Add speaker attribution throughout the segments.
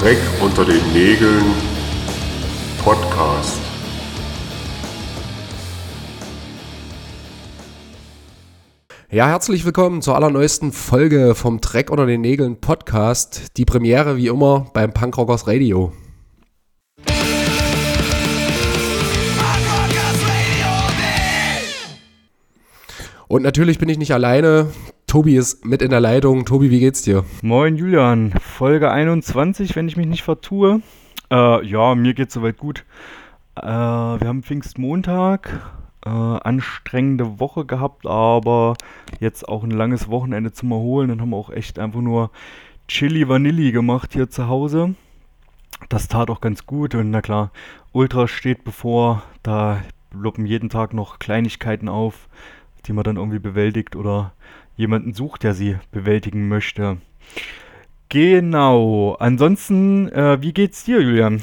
Speaker 1: Dreck unter den Nägeln Podcast.
Speaker 2: Ja, herzlich willkommen zur allerneuesten Folge vom Dreck unter den Nägeln Podcast. Die Premiere wie immer beim Punkrockers Radio. Und natürlich bin ich nicht alleine. Tobi ist mit in der Leitung. Tobi, wie geht's dir?
Speaker 3: Moin Julian, Folge 21, wenn ich mich nicht vertue. Äh, ja, mir geht's soweit gut. Äh, wir haben Pfingstmontag, äh, anstrengende Woche gehabt, aber jetzt auch ein langes Wochenende zum Erholen. Dann haben wir auch echt einfach nur Chili Vanilli gemacht hier zu Hause. Das tat auch ganz gut und na klar, Ultra steht bevor. Da ploppen jeden Tag noch Kleinigkeiten auf die man dann irgendwie bewältigt oder jemanden sucht, der sie bewältigen möchte. Genau. Ansonsten, äh, wie geht's dir, Julian?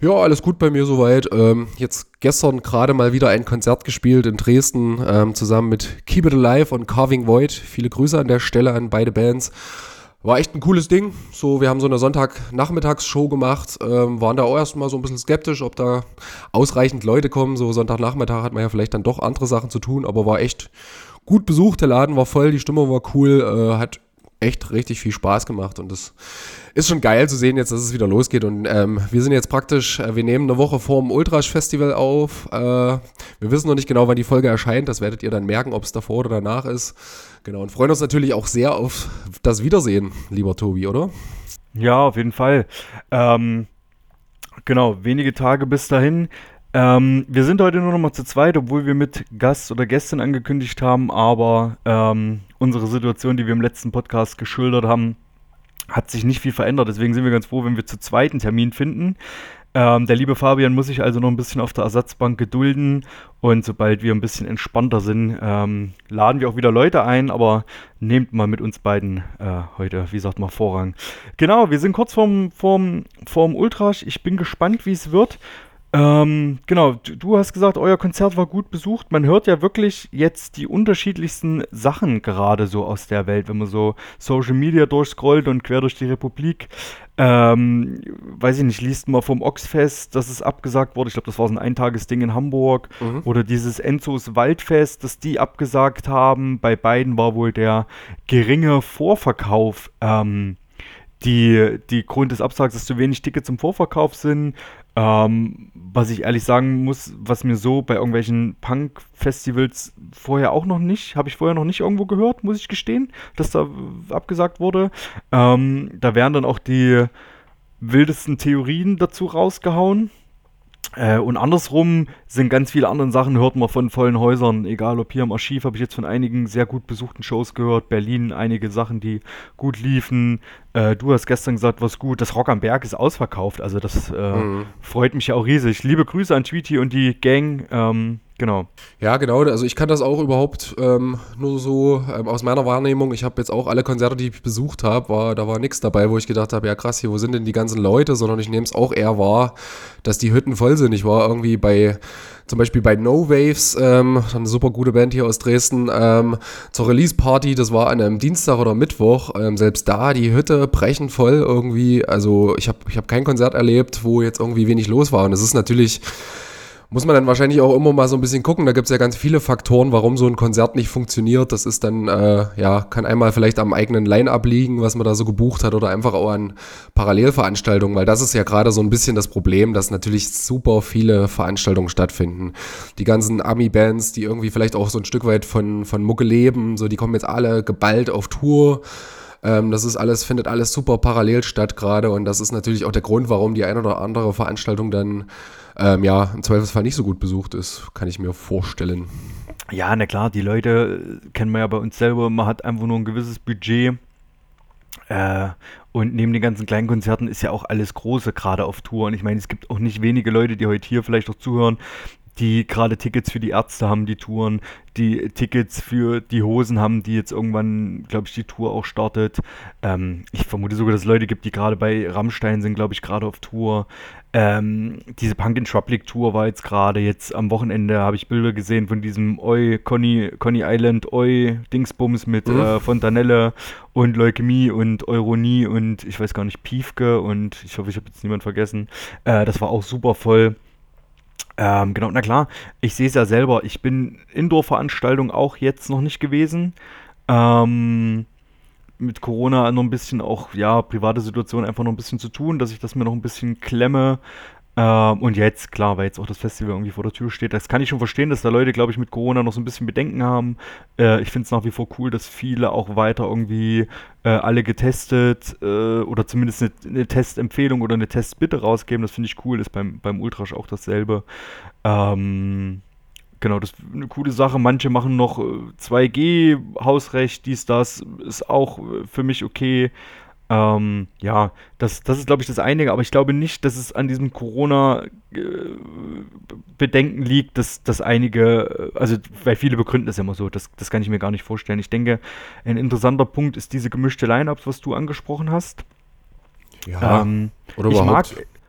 Speaker 2: Ja, alles gut bei mir soweit. Ähm, jetzt gestern gerade mal wieder ein Konzert gespielt in Dresden, ähm, zusammen mit Keep It Alive und Carving Void. Viele Grüße an der Stelle an beide Bands. War echt ein cooles Ding. So, wir haben so eine Sonntagnachmittagsshow gemacht, ähm, waren da auch erstmal so ein bisschen skeptisch, ob da ausreichend Leute kommen. So Sonntagnachmittag hat man ja vielleicht dann doch andere Sachen zu tun, aber war echt gut besucht. Der Laden war voll, die Stimmung war cool, äh, hat echt richtig viel Spaß gemacht und das ist schon geil zu sehen jetzt, dass es wieder losgeht und ähm, wir sind jetzt praktisch, äh, wir nehmen eine Woche vor dem Ultrasch Festival auf. Äh, wir wissen noch nicht genau, wann die Folge erscheint, das werdet ihr dann merken, ob es davor oder danach ist. Genau und freuen uns natürlich auch sehr auf das Wiedersehen, lieber Tobi, oder?
Speaker 3: Ja, auf jeden Fall. Ähm, genau, wenige Tage bis dahin. Ähm, wir sind heute nur noch mal zu zweit, obwohl wir mit Gast oder Gästin angekündigt haben, aber ähm, unsere Situation, die wir im letzten Podcast geschildert haben, hat sich nicht viel verändert. Deswegen sind wir ganz froh, wenn wir zu zweiten Termin finden. Ähm, der liebe Fabian muss sich also noch ein bisschen auf der Ersatzbank gedulden und sobald wir ein bisschen entspannter sind, ähm, laden wir auch wieder Leute ein, aber nehmt mal mit uns beiden äh, heute, wie sagt man, Vorrang. Genau, wir sind kurz vorm, vorm, vorm Ultrasch. Ich bin gespannt, wie es wird. Ähm, genau, du, du, hast gesagt, euer Konzert war gut besucht. Man hört ja wirklich jetzt die unterschiedlichsten Sachen gerade so aus der Welt, wenn man so Social Media durchscrollt und quer durch die Republik. Ähm, weiß ich nicht, liest mal vom Oxfest, dass es abgesagt wurde. Ich glaube, das war so ein Eintagesding in Hamburg. Mhm. Oder dieses Enzos Waldfest, das die abgesagt haben. Bei beiden war wohl der geringe Vorverkauf. Ähm, die, die Grund des Absags, dass zu wenig Tickets im Vorverkauf sind. Ähm, was ich ehrlich sagen muss, was mir so bei irgendwelchen Punk-Festivals vorher auch noch nicht, habe ich vorher noch nicht irgendwo gehört, muss ich gestehen, dass da abgesagt wurde. Ähm, da werden dann auch die wildesten Theorien dazu rausgehauen. Äh, und andersrum sind ganz viele andere Sachen, hört man von vollen Häusern. Egal ob hier im Archiv, habe ich jetzt von einigen sehr gut besuchten Shows gehört. Berlin einige Sachen, die gut liefen. Äh, du hast gestern gesagt, was gut. Das Rock am Berg ist ausverkauft. Also das äh, mhm. freut mich ja auch riesig. Liebe Grüße an Tweety und die Gang. Ähm, Genau.
Speaker 2: Ja, genau. Also ich kann das auch überhaupt ähm, nur so ähm, aus meiner Wahrnehmung. Ich habe jetzt auch alle Konzerte, die ich besucht habe, war, da war nichts dabei, wo ich gedacht habe, ja krass, hier, wo sind denn die ganzen Leute? Sondern ich nehme es auch eher wahr, dass die Hütten voll sind. Ich war irgendwie bei, zum Beispiel bei No Waves, ähm, eine super gute Band hier aus Dresden, ähm, zur Release-Party, das war an einem Dienstag oder Mittwoch. Ähm, selbst da, die Hütte brechen voll irgendwie. Also ich habe ich hab kein Konzert erlebt, wo jetzt irgendwie wenig los war. Und das ist natürlich muss man dann wahrscheinlich auch immer mal so ein bisschen gucken. Da gibt es ja ganz viele Faktoren, warum so ein Konzert nicht funktioniert. Das ist dann, äh, ja, kann einmal vielleicht am eigenen Line-Up liegen, was man da so gebucht hat, oder einfach auch an Parallelveranstaltungen, weil das ist ja gerade so ein bisschen das Problem, dass natürlich super viele Veranstaltungen stattfinden. Die ganzen Ami-Bands, die irgendwie vielleicht auch so ein Stück weit von, von Mucke leben, so die kommen jetzt alle geballt auf Tour. Ähm, das ist alles, findet alles super parallel statt gerade und das ist natürlich auch der Grund, warum die ein oder andere Veranstaltung dann ähm, ja, im Zweifelsfall nicht so gut besucht ist, kann ich mir vorstellen.
Speaker 3: Ja, na klar, die Leute äh, kennen wir ja bei uns selber, man hat einfach nur ein gewisses Budget. Äh, und neben den ganzen kleinen Konzerten ist ja auch alles große, gerade auf Tour. Und ich meine, es gibt auch nicht wenige Leute, die heute hier vielleicht auch zuhören, die gerade Tickets für die Ärzte haben, die Touren, die Tickets für die Hosen haben, die jetzt irgendwann, glaube ich, die Tour auch startet. Ähm, ich vermute sogar, dass es Leute gibt, die gerade bei Rammstein sind, glaube ich, gerade auf Tour. Ähm, diese Punk in Trouble Tour war jetzt gerade, jetzt am Wochenende habe ich Bilder gesehen von diesem Oi, Conny, Conny Island, Oi, Dingsbums mit mhm. äh, Fontanelle und Leukämie und Euronie und ich weiß gar nicht, Piefke und ich hoffe, ich habe jetzt niemand vergessen. Äh, das war auch super voll. Ähm, genau, na klar, ich sehe es ja selber. Ich bin Indoor-Veranstaltungen auch jetzt noch nicht gewesen. Ähm, mit Corona noch ein bisschen auch, ja, private Situation einfach noch ein bisschen zu tun, dass ich das mir noch ein bisschen klemme. Ähm, und jetzt, klar, weil jetzt auch das Festival irgendwie vor der Tür steht, das kann ich schon verstehen, dass da Leute, glaube ich, mit Corona noch so ein bisschen Bedenken haben. Äh, ich finde es nach wie vor cool, dass viele auch weiter irgendwie äh, alle getestet äh, oder zumindest eine, eine, Testempfehlung oder eine Testbitte rausgeben. Das finde ich cool, ist beim, beim Ultrasch auch dasselbe. Ähm, Genau, das ist eine coole Sache. Manche machen noch 2G, äh, Hausrecht, dies, das, ist auch äh, für mich okay. Ähm, ja, das, das ist, glaube ich, das Einige, aber ich glaube nicht, dass es an diesem Corona-Bedenken äh, liegt, dass, dass einige, also, weil viele begründen das ja immer so, das, das kann ich mir gar nicht vorstellen. Ich denke, ein interessanter Punkt ist diese gemischte Line-Ups, was du angesprochen hast.
Speaker 2: Ja, ähm,
Speaker 3: oder ich Mag,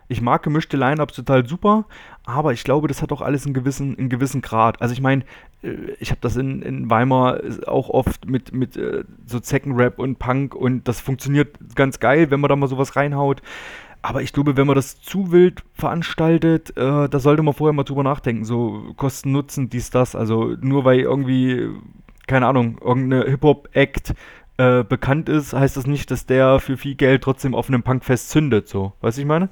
Speaker 3: ich mag gemischte Line-Ups total super, aber ich glaube, das hat auch alles einen gewissen, einen gewissen Grad. Also ich meine, äh, ich habe das in, in Weimar auch oft mit, mit äh, so Zeckenrap und Punk und das funktioniert ganz geil, wenn man da mal sowas reinhaut. Aber ich glaube, wenn man das zu wild veranstaltet, äh, da sollte man vorher mal drüber nachdenken. So Kosten, Nutzen, dies, das. Also nur weil irgendwie, keine Ahnung, irgendeine Hip-Hop-Act äh, bekannt ist, heißt das nicht, dass der für viel Geld trotzdem auf einem Punkfest zündet, so. Weißt ich meine?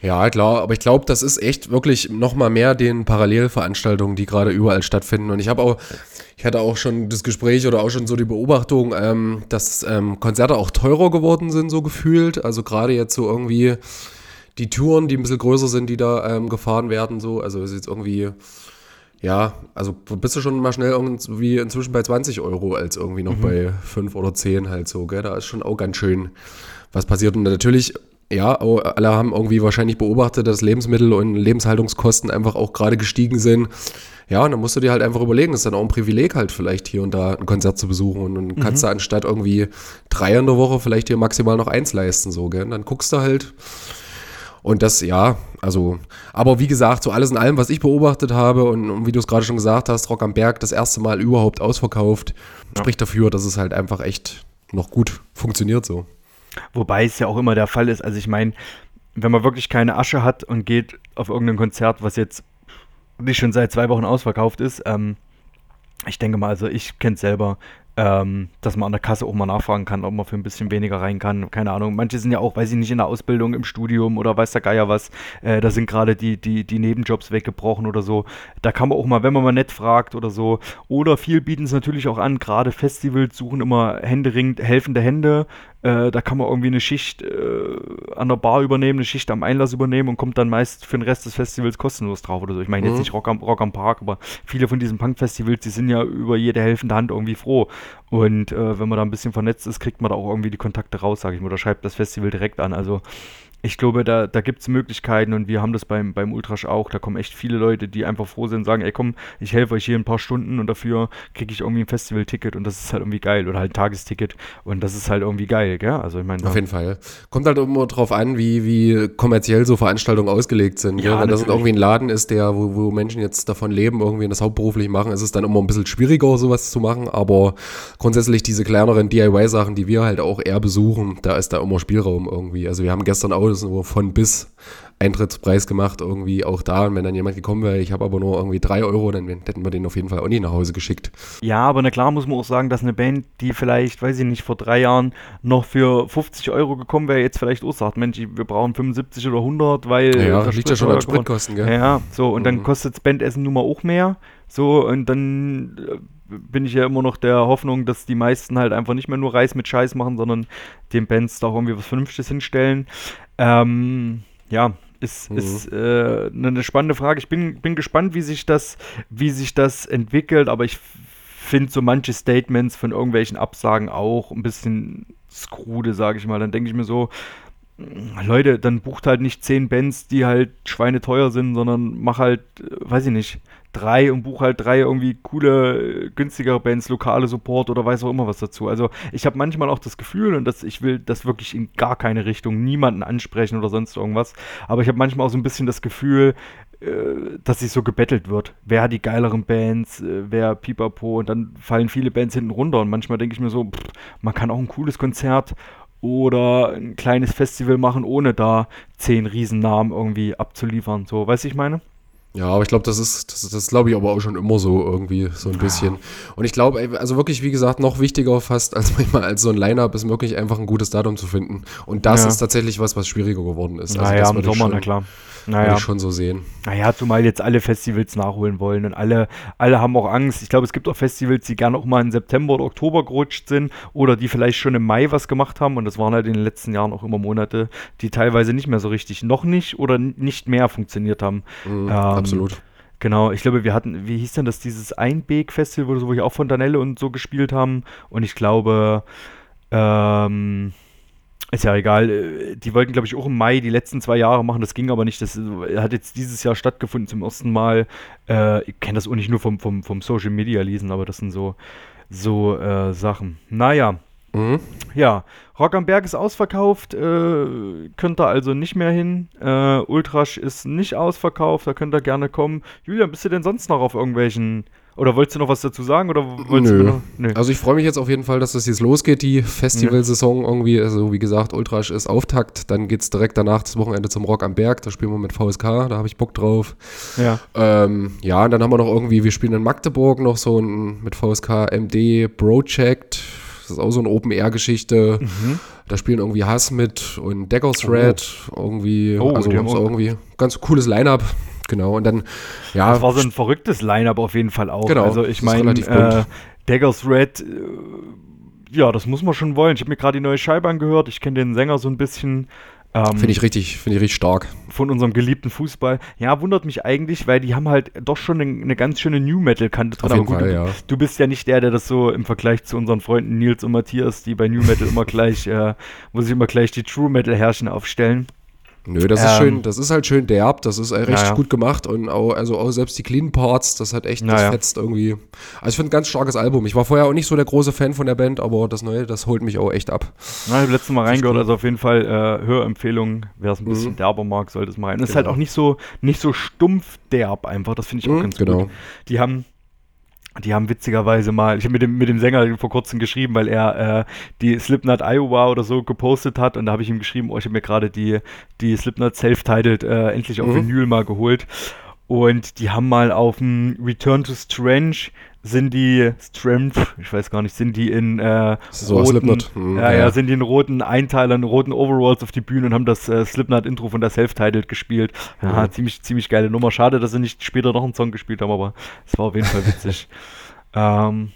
Speaker 2: Ja, klar, aber ich glaube, das ist echt wirklich nochmal mehr den Parallelveranstaltungen, die gerade überall stattfinden. Und ich habe auch, ich hatte auch schon das Gespräch oder auch schon so die Beobachtung, ähm, dass ähm, Konzerte auch teurer geworden sind, so gefühlt. Also gerade jetzt so irgendwie die Touren, die ein bisschen größer sind, die da ähm, gefahren werden, so. Also ist jetzt irgendwie ja, also bist du schon mal schnell irgendwie inzwischen bei 20 Euro als irgendwie noch mhm. bei 5 oder 10 halt so, gell? Da ist schon auch ganz schön was passiert. Und natürlich, ja, alle haben irgendwie wahrscheinlich beobachtet, dass Lebensmittel und Lebenshaltungskosten einfach auch gerade gestiegen sind. Ja, und dann musst du dir halt einfach überlegen, das ist dann auch ein Privileg halt vielleicht hier und da ein Konzert zu besuchen und dann kannst mhm. du anstatt irgendwie drei in der Woche vielleicht hier maximal noch eins leisten, so, gell? Und dann guckst du halt, und das, ja, also, aber wie gesagt, so alles in allem, was ich beobachtet habe und, und wie du es gerade schon gesagt hast, Rock am Berg das erste Mal überhaupt ausverkauft, ja. spricht dafür, dass es halt einfach echt noch gut funktioniert so.
Speaker 3: Wobei es ja auch immer der Fall ist, also ich meine, wenn man wirklich keine Asche hat und geht auf irgendein Konzert, was jetzt nicht schon seit zwei Wochen ausverkauft ist, ähm, ich denke mal, also ich kenne es selber, ähm, dass man an der Kasse auch mal nachfragen kann, ob man für ein bisschen weniger rein kann. Keine Ahnung. Manche sind ja auch, weiß ich nicht, in der Ausbildung, im Studium oder weiß der Geier was. Äh, da sind gerade die, die, die Nebenjobs weggebrochen oder so. Da kann man auch mal, wenn man mal nett fragt oder so. Oder viel bieten es natürlich auch an. Gerade Festivals suchen immer händeringend helfende Hände. Äh, da kann man irgendwie eine Schicht äh, an der Bar übernehmen, eine Schicht am Einlass übernehmen und kommt dann meist für den Rest des Festivals kostenlos drauf oder so. Ich meine mhm. jetzt nicht Rock am, Rock am Park, aber viele von diesen Punk-Festivals, die sind ja über jede helfende Hand irgendwie froh. Und äh, wenn man da ein bisschen vernetzt ist, kriegt man da auch irgendwie die Kontakte raus, sage ich mal, oder schreibt das Festival direkt an. Also ich glaube, da, da gibt es Möglichkeiten und wir haben das beim, beim Ultrasch auch. Da kommen echt viele Leute, die einfach froh sind und sagen, ey komm, ich helfe euch hier ein paar Stunden und dafür kriege ich irgendwie ein Festivalticket und das ist halt irgendwie geil. Oder halt ein Tagesticket und das ist halt irgendwie geil, gell? Also ich meine.
Speaker 2: Auf jeden Fall. Kommt halt immer drauf an, wie, wie kommerziell so Veranstaltungen ausgelegt sind. Ja, Wenn das irgendwie ein Laden ist, der, wo, wo Menschen jetzt davon leben, irgendwie das hauptberuflich machen, ist es dann immer ein bisschen schwieriger, sowas zu machen. Aber grundsätzlich diese kleineren DIY-Sachen, die wir halt auch eher besuchen, da ist da immer Spielraum irgendwie. Also wir haben gestern auch das nur von bis Eintrittspreis gemacht, irgendwie auch da. Und wenn dann jemand gekommen wäre, ich habe aber nur irgendwie drei Euro, dann hätten wir den auf jeden Fall auch nicht nach Hause geschickt.
Speaker 3: Ja, aber na klar muss man auch sagen, dass eine Band, die vielleicht, weiß ich nicht, vor drei Jahren noch für 50 Euro gekommen wäre, jetzt vielleicht auch sagt, Mensch, wir brauchen 75 oder 100, weil.
Speaker 2: Ja, das liegt ja schon an Spritkosten, gell?
Speaker 3: Ja, so, und mhm. dann kostet das Bandessen nun mal auch mehr. So, und dann äh, bin ich ja immer noch der Hoffnung, dass die meisten halt einfach nicht mehr nur Reis mit Scheiß machen, sondern den Bands da auch irgendwie was Vernünftiges hinstellen. Ähm, ja, ist, mhm. ist äh, eine spannende Frage. Ich bin, bin gespannt, wie sich das, wie sich das entwickelt, aber ich finde so manche Statements von irgendwelchen Absagen auch ein bisschen skrude, sage ich mal. Dann denke ich mir so, Leute, dann bucht halt nicht zehn Bands, die halt schweineteuer sind, sondern mach halt, äh, weiß ich nicht, drei und buch halt drei irgendwie coole, günstigere Bands, lokale Support oder weiß auch immer was dazu. Also ich habe manchmal auch das Gefühl, und das, ich will das wirklich in gar keine Richtung niemanden ansprechen oder sonst irgendwas, aber ich habe manchmal auch so ein bisschen das Gefühl, äh, dass sich so gebettelt wird. Wer hat die geileren Bands, äh, wer pipapo und dann fallen viele Bands hinten runter und manchmal denke ich mir so, pff, man kann auch ein cooles Konzert oder ein kleines Festival machen, ohne da zehn Riesennamen irgendwie abzuliefern. So, weißt du, ich meine?
Speaker 2: Ja, aber ich glaube, das ist, das, das glaube ich aber auch schon immer so irgendwie, so ein bisschen. Und ich glaube, also wirklich, wie gesagt, noch wichtiger fast als manchmal als so ein Line-Up ist wirklich einfach ein gutes Datum zu finden. Und das
Speaker 3: Ja.
Speaker 2: ist tatsächlich was, was schwieriger geworden ist. Also
Speaker 3: naja,
Speaker 2: das
Speaker 3: im Sommer,
Speaker 2: schon,
Speaker 3: na klar.
Speaker 2: Würde
Speaker 3: Naja.
Speaker 2: ich schon so sehen.
Speaker 3: Naja, zumal jetzt alle Festivals nachholen wollen und alle, alle haben auch Angst. Ich glaube, es gibt auch Festivals, die gerne auch mal im September oder Oktober gerutscht sind oder die vielleicht schon im Mai was gemacht haben und das waren halt in den letzten Jahren auch immer Monate, die teilweise nicht mehr so richtig, noch nicht oder nicht mehr funktioniert haben.
Speaker 2: Mhm,
Speaker 3: Ähm,
Speaker 2: absolut.
Speaker 3: Genau, ich glaube, wir hatten, wie hieß denn das, dieses Einbeek-Festival wo wir auch Fontanelle und so gespielt haben und ich glaube, ähm, ist ja egal. äh, Die wollten, glaube ich, auch im Mai die letzten zwei Jahre machen. Das ging aber nicht. Das äh, hat jetzt dieses Jahr stattgefunden zum ersten Mal. Äh, ich kenne das auch nicht nur vom, vom, vom Social Media lesen, aber das sind so, so äh, Sachen. Naja,
Speaker 2: Mhm.
Speaker 3: ja. Rock am Berg ist ausverkauft. Äh, könnt ihr also nicht mehr hin. Äh, Ultrasch ist nicht ausverkauft. Da könnt ihr gerne kommen. Julian, bist du denn sonst noch auf irgendwelchen. Oder wolltest du noch was dazu sagen? Oder
Speaker 2: Nö.
Speaker 3: noch, nö.
Speaker 2: Also ich freue mich jetzt auf jeden Fall, dass das jetzt losgeht, die Festivalsaison irgendwie. Also wie gesagt, Ultrasch ist Auftakt. Dann geht es direkt danach das Wochenende zum Rock am Berg. Da spielen wir mit VSK, da habe ich Bock drauf.
Speaker 3: ja.
Speaker 2: Ähm, ja, und dann haben wir noch irgendwie, wir spielen in Magdeburg noch so ein mit VSK MD Project. Das ist auch so eine Open-Air-Geschichte.
Speaker 3: Mhm.
Speaker 2: Da spielen irgendwie Hass mit und Deckers Thread. Irgendwie,
Speaker 3: Oh,
Speaker 2: also
Speaker 3: die haben auch-
Speaker 2: irgendwie ganz cooles Line-Up. Genau, und dann, ja,
Speaker 3: Das war so ein verrücktes Line-Up auf jeden Fall auch.
Speaker 2: Genau,
Speaker 3: Also ich meine, äh, Daggers Red, äh, ja, das muss man schon wollen. Ich habe mir gerade die neue Scheibe angehört. Ich kenne den Sänger so ein bisschen. Ähm,
Speaker 2: finde ich richtig, finde ich richtig stark.
Speaker 3: von unserem geliebten Fußball. Ja, wundert mich eigentlich, weil die haben halt doch schon eine, eine ganz schöne New Metal Kante drin.
Speaker 2: Auf jeden
Speaker 3: Aber
Speaker 2: Fall,
Speaker 3: du,
Speaker 2: ja.
Speaker 3: du bist ja nicht der, der das so im Vergleich zu unseren Freunden Nils und Matthias, die bei New Metal immer gleich, äh, wo sie immer gleich die True Metal Herrchen aufstellen.
Speaker 2: Nö, das ist
Speaker 3: Ähm,
Speaker 2: schön, das ist halt schön derb, das ist äh, richtig
Speaker 3: Naja.
Speaker 2: gut gemacht und auch, also auch selbst die Clean Parts, das hat echt, das fetzt irgendwie. Also ich finde ein ganz starkes Album. Ich war vorher auch nicht so der große Fan von der Band, aber das Neue, das holt mich auch echt ab.
Speaker 3: Na, ich habe letztes Mal reingehört, also auf jeden Fall äh, Hörempfehlung, wer es ein bisschen
Speaker 2: Mhm.
Speaker 3: derber mag, sollte es mal rein. Es ist
Speaker 2: Genau.
Speaker 3: halt auch nicht so, nicht so stumpf derb einfach, das finde ich auch
Speaker 2: Mhm,
Speaker 3: ganz
Speaker 2: genau.
Speaker 3: gut. Die haben, die haben witzigerweise mal, ich habe mit dem, mit dem Sänger vor kurzem geschrieben, weil er äh, die Slipknot Iowa oder so gepostet hat und da habe ich ihm geschrieben, oh, ich habe mir gerade die, die Slipknot Self-Titled äh, endlich auf
Speaker 2: Mhm.
Speaker 3: Vinyl mal geholt. Und die haben mal auf dem Return to Strange sind die Strength, ich weiß gar nicht, sind die in äh,
Speaker 2: so Slipknot. Mhm,
Speaker 3: ja,
Speaker 2: ja,
Speaker 3: ja,
Speaker 2: ja.
Speaker 3: sind die in roten Einteilern, roten Overalls auf die Bühne und haben das äh, Slipknot-Intro von der Self-Titled gespielt. Ja,
Speaker 2: Mhm.
Speaker 3: ziemlich, ziemlich geile Nummer. Schade, dass sie nicht später noch einen Song gespielt haben, aber es war auf jeden Fall witzig. ähm,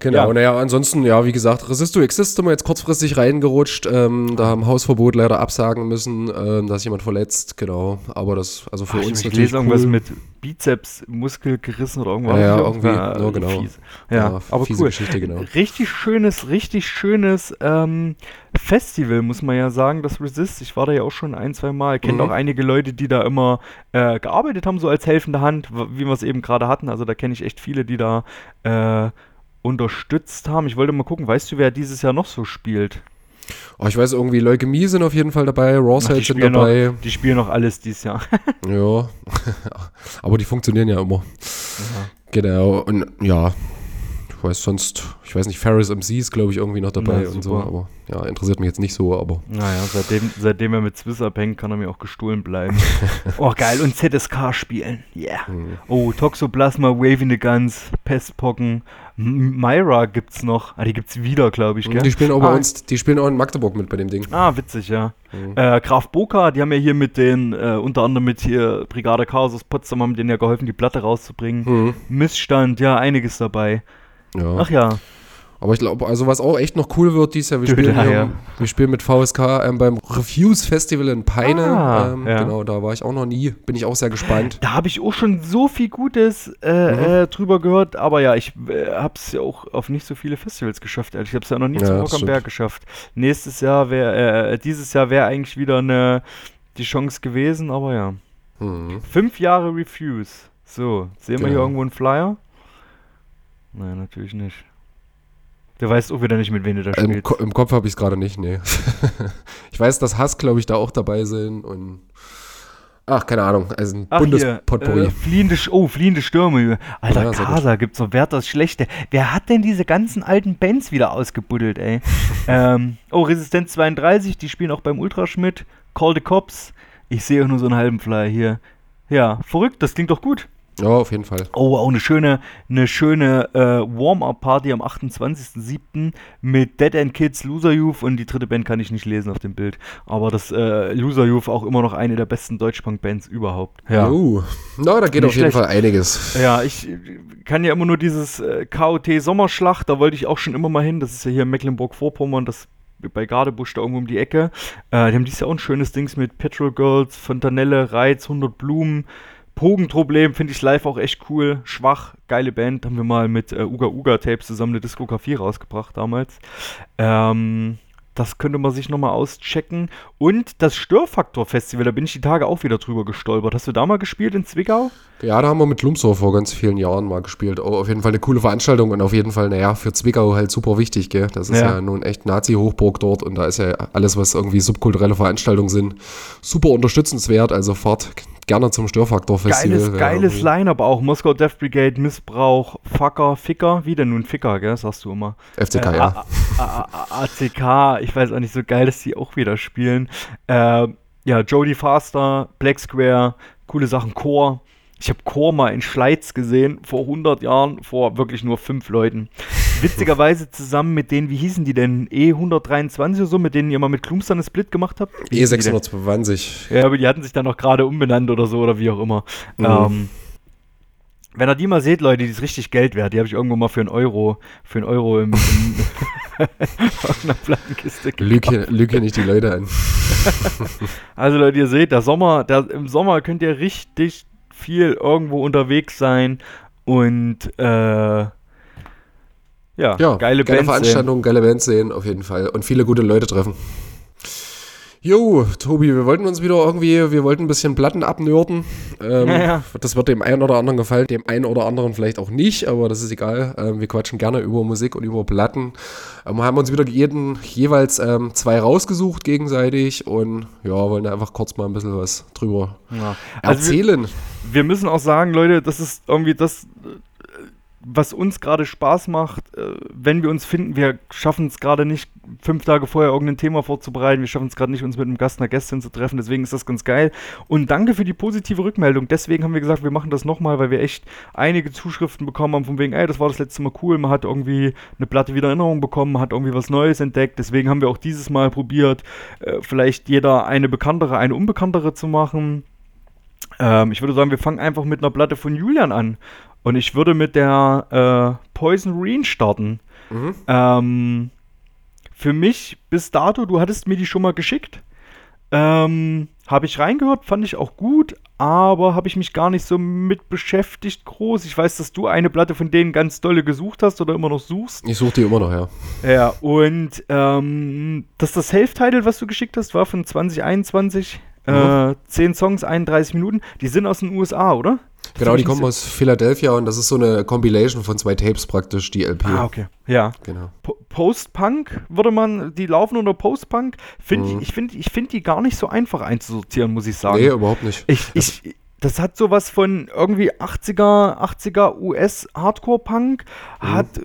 Speaker 2: Genau,
Speaker 3: Ja.
Speaker 2: naja, ansonsten, ja, wie gesagt, Resist to Exist sind wir jetzt kurzfristig reingerutscht. Ähm, da haben Hausverbot leider absagen müssen, ähm, da ist jemand verletzt, genau. Aber das, also für
Speaker 3: ach,
Speaker 2: uns
Speaker 3: ich
Speaker 2: natürlich
Speaker 3: lese irgendwas
Speaker 2: cool.
Speaker 3: mit Bizeps-Muskel gerissen oder irgendwas.
Speaker 2: Ja, ja, irgendwie, ja, genau.
Speaker 3: Fies. Ja,
Speaker 2: Ja,
Speaker 3: aber
Speaker 2: fiese
Speaker 3: cool.
Speaker 2: Geschichte, genau.
Speaker 3: Richtig schönes, richtig schönes ähm, Festival, muss man ja sagen, das Resist. Ich war da ja auch schon ein, zwei Mal. Kennt
Speaker 2: Mhm.
Speaker 3: auch einige Leute, die da immer äh, gearbeitet haben, so als helfende Hand, wie wir es eben gerade hatten. Also da kenne ich echt viele, die da äh, unterstützt haben. Ich wollte mal gucken, weißt du, wer dieses Jahr noch so spielt?
Speaker 2: Oh, ich weiß irgendwie, Leukämie sind auf jeden Fall dabei,
Speaker 3: die,
Speaker 2: sind dabei.
Speaker 3: noch, die spielen noch alles dieses Jahr.
Speaker 2: Ja, aber die funktionieren ja immer. Genau, und ja, ich weiß sonst, ich weiß nicht, Ferris MC ist, glaube ich, irgendwie noch dabei
Speaker 3: Na,
Speaker 2: und so, aber ja, interessiert mich jetzt nicht so, aber
Speaker 3: Naja, seitdem, seitdem er mit Swiss abhängt, kann er mir auch gestohlen bleiben. oh, geil. Und ZSK spielen. Yeah.
Speaker 2: hm.
Speaker 3: Oh, Toxoplasma, Waving the Guns, Pestpocken. Myra gibt's noch. Ah, die gibt's wieder, glaube ich, gell?
Speaker 2: die spielen auch bei
Speaker 3: ah,
Speaker 2: uns, die spielen auch in Magdeburg mit bei dem Ding.
Speaker 3: Ah, witzig, ja.
Speaker 2: Mhm.
Speaker 3: Äh, Graf Boka, die haben ja hier mit den, äh, unter anderem mit hier Brigade Chaos aus Potsdam, haben denen ja geholfen, die Platte rauszubringen.
Speaker 2: Hm.
Speaker 3: Missstand, ja, einiges dabei.
Speaker 2: Ja.
Speaker 3: Ach ja.
Speaker 2: Aber ich glaube, also was auch echt noch cool wird dieses Jahr, wir, spielen, hier,
Speaker 3: ja.
Speaker 2: wir spielen mit VSK ähm, beim Refuse Festival in Peine.
Speaker 3: Ah,
Speaker 2: ähm,
Speaker 3: ja.
Speaker 2: Genau, da war ich auch noch nie. Bin ich auch sehr gespannt.
Speaker 3: Da habe ich auch schon so viel Gutes äh,
Speaker 2: Mhm.
Speaker 3: äh, drüber gehört, aber ja, ich äh, habe es ja auch auf nicht so viele Festivals geschafft. ehrlich. Ich habe es ja noch nie
Speaker 2: Ja,
Speaker 3: zum Rock am. Berg geschafft. Nächstes Jahr wäre, äh, dieses Jahr wäre eigentlich wieder eine, die Chance gewesen, aber ja.
Speaker 2: Mhm.
Speaker 3: Fünf Jahre Refuse. So, sehen wir hier
Speaker 2: Genau.
Speaker 3: irgendwo einen Flyer? Nein, natürlich nicht. Du weißt auch wieder nicht, mit wem du da
Speaker 2: Im,
Speaker 3: spielst.
Speaker 2: Ko Im Kopf habe ich es gerade nicht, nee. ich weiß, dass Hass, glaube ich, da auch dabei sind und ach, keine Ahnung, also ein Bundespotpourri.
Speaker 3: äh, fliehende, oh, fliehende Stürme. Alter,
Speaker 2: Ja.
Speaker 3: Casa gibt's noch Wert das Schlechte. Wer hat denn diese ganzen alten Bands wieder ausgebuddelt, ey? ähm, oh, Resistent 32, die spielen auch beim Ultraschmidt. Call the Cops. Ich sehe auch nur so einen halben Flyer hier. Ja, verrückt, das klingt doch gut.
Speaker 2: Ja, auf jeden Fall.
Speaker 3: Oh, auch eine schöne, eine schöne äh, Warm-Up-Party am 28.07. mit Dead End Kids, Loser Youth und die dritte Band kann ich nicht lesen auf dem Bild. Aber das äh, Loser Youth auch immer noch eine der besten Deutschpunk-Bands überhaupt.
Speaker 2: Uh, na, da geht
Speaker 3: Nicht
Speaker 2: auf jeden
Speaker 3: schlecht.
Speaker 2: Fall einiges.
Speaker 3: Ja, ich kann ja immer nur dieses äh, KOT Sommerschlacht, da wollte ich auch schon immer mal hin. Das ist ja hier in Mecklenburg-Vorpommern, das bei Gardebusch da irgendwo um die Ecke. Äh, die haben dieses Jahr auch ein schönes Dings mit Petrol Girls, Fontanelle, Reiz, 100 Blumen. Pogenproblem finde ich live auch echt cool. Schwach, geile Band. Haben wir mal mit äh, Uga Uga Tapes zusammen eine Diskografie rausgebracht damals. Ähm, das könnte man sich nochmal auschecken. Und das Störfaktor Festival, da bin ich die Tage auch wieder drüber gestolpert. Hast du da mal gespielt in Zwickau?
Speaker 2: Ja, da haben wir mit Lumsor vor ganz vielen Jahren mal gespielt. Oh, auf jeden Fall eine coole Veranstaltung und auf jeden Fall, naja, für Zwickau halt super wichtig, gell? Das ist
Speaker 3: Ja.
Speaker 2: ja, nun echt Nazi-Hochburg dort und da ist ja alles, was irgendwie subkulturelle Veranstaltungen sind, super unterstützenswert. Also fahrt gerne zum Störfaktor-Festival.
Speaker 3: Geiles, geiles
Speaker 2: irgendwie-
Speaker 3: Line-Up auch. Moskau Death Brigade, Missbrauch, Fucker, Ficker. Wie denn nun Ficker, gell? Sagst du immer.
Speaker 2: FCK,
Speaker 3: Äh,
Speaker 2: ja.
Speaker 3: ACK, ich weiß auch nicht, so geil, dass die auch wieder spielen. Äh, ja, Jodie Faster, Black Square, coole Sachen, Core. Ich habe Core mal in Schleiz gesehen, vor 100 Jahren, vor wirklich nur fünf Leuten. Witzigerweise zusammen mit denen, wie hießen die denn? E123 oder so, mit denen ihr mal mit Klumster eine Split gemacht habt? Wie hießen die denn?
Speaker 2: E620.
Speaker 3: Ja, aber die hatten sich dann noch gerade umbenannt oder so oder wie auch immer.
Speaker 2: Mhm.
Speaker 3: Ähm, wenn ihr die mal seht, Leute, die ist richtig Geld wert. Die habe ich irgendwo mal für einen Euro, für einen Euro im, im auf einer Plattenkiste gekauft.
Speaker 2: Lüge, lüge nicht die Leute an.
Speaker 3: Also Leute, ihr seht, der Sommer, der, im Sommer könnt ihr richtig viel irgendwo unterwegs sein und äh, ja,
Speaker 2: Ja,
Speaker 3: geile
Speaker 2: geile
Speaker 3: Bands sehen.
Speaker 2: Veranstaltungen, geile Bands sehen, auf jeden Fall. Und viele gute Leute treffen. Jo, Tobi, wir wollten uns wieder irgendwie, wir wollten ein bisschen Platten abnörden. Ähm,
Speaker 3: Ja, ja.
Speaker 2: Das wird dem einen oder anderen gefallen, dem einen oder anderen vielleicht auch nicht, aber das ist egal. Ähm, wir quatschen gerne über Musik und über Platten. Ähm, haben uns wieder jeden, jeweils ähm, zwei rausgesucht gegenseitig und ja, wollen da einfach kurz mal ein bisschen was drüber
Speaker 3: Ja. Also wir,
Speaker 2: erzählen.
Speaker 3: wir müssen auch sagen, Leute, das ist irgendwie das, äh, was uns gerade Spaß macht, äh, wenn wir uns finden. Wir schaffen es gerade nicht, fünf Tage vorher irgendein Thema vorzubereiten. Wir schaffen es gerade nicht, uns mit einem Gast, einer Gästin zu treffen. Deswegen ist das ganz geil. Und danke für die positive Rückmeldung. Deswegen haben wir gesagt, wir machen das nochmal, weil wir echt einige Zuschriften bekommen haben, von wegen, ey, das war das letzte Mal cool. Man hat irgendwie eine Platte wieder in Erinnerung bekommen, man hat irgendwie was Neues entdeckt. Deswegen haben wir auch dieses Mal probiert, äh, vielleicht jeder eine bekanntere, eine unbekanntere zu machen. Ähm, ich würde sagen, wir fangen einfach mit einer Platte von Julian an. Und ich würde mit der äh, Poison Reen starten.
Speaker 2: Mhm.
Speaker 3: Ähm, für mich bis dato, du hattest mir die schon mal geschickt. Ähm, habe ich reingehört, fand ich auch gut, aber habe ich mich gar nicht so mit beschäftigt groß. Ich weiß, dass du eine Platte von denen ganz dolle gesucht hast oder immer noch suchst.
Speaker 2: Ich suche die immer noch, ja.
Speaker 3: Ja, und ähm, das das Self-Title, was du geschickt hast, war von 2021. Äh, 10 Songs, 31 Minuten. Die sind aus den USA, oder?
Speaker 2: Genau, die kommen aus Philadelphia und das ist so eine Compilation von zwei Tapes praktisch, die LP.
Speaker 3: Ah, okay. Ja.
Speaker 2: Genau.
Speaker 3: Po- Post-Punk würde man, die laufen unter Post-Punk. Find
Speaker 2: Mhm.
Speaker 3: ich ich finde ich find die gar nicht so einfach einzusortieren, muss ich sagen.
Speaker 2: Nee, überhaupt nicht.
Speaker 3: Ich, ich, das hat sowas von irgendwie 80er, 80er US Hardcore-Punk, hat äh,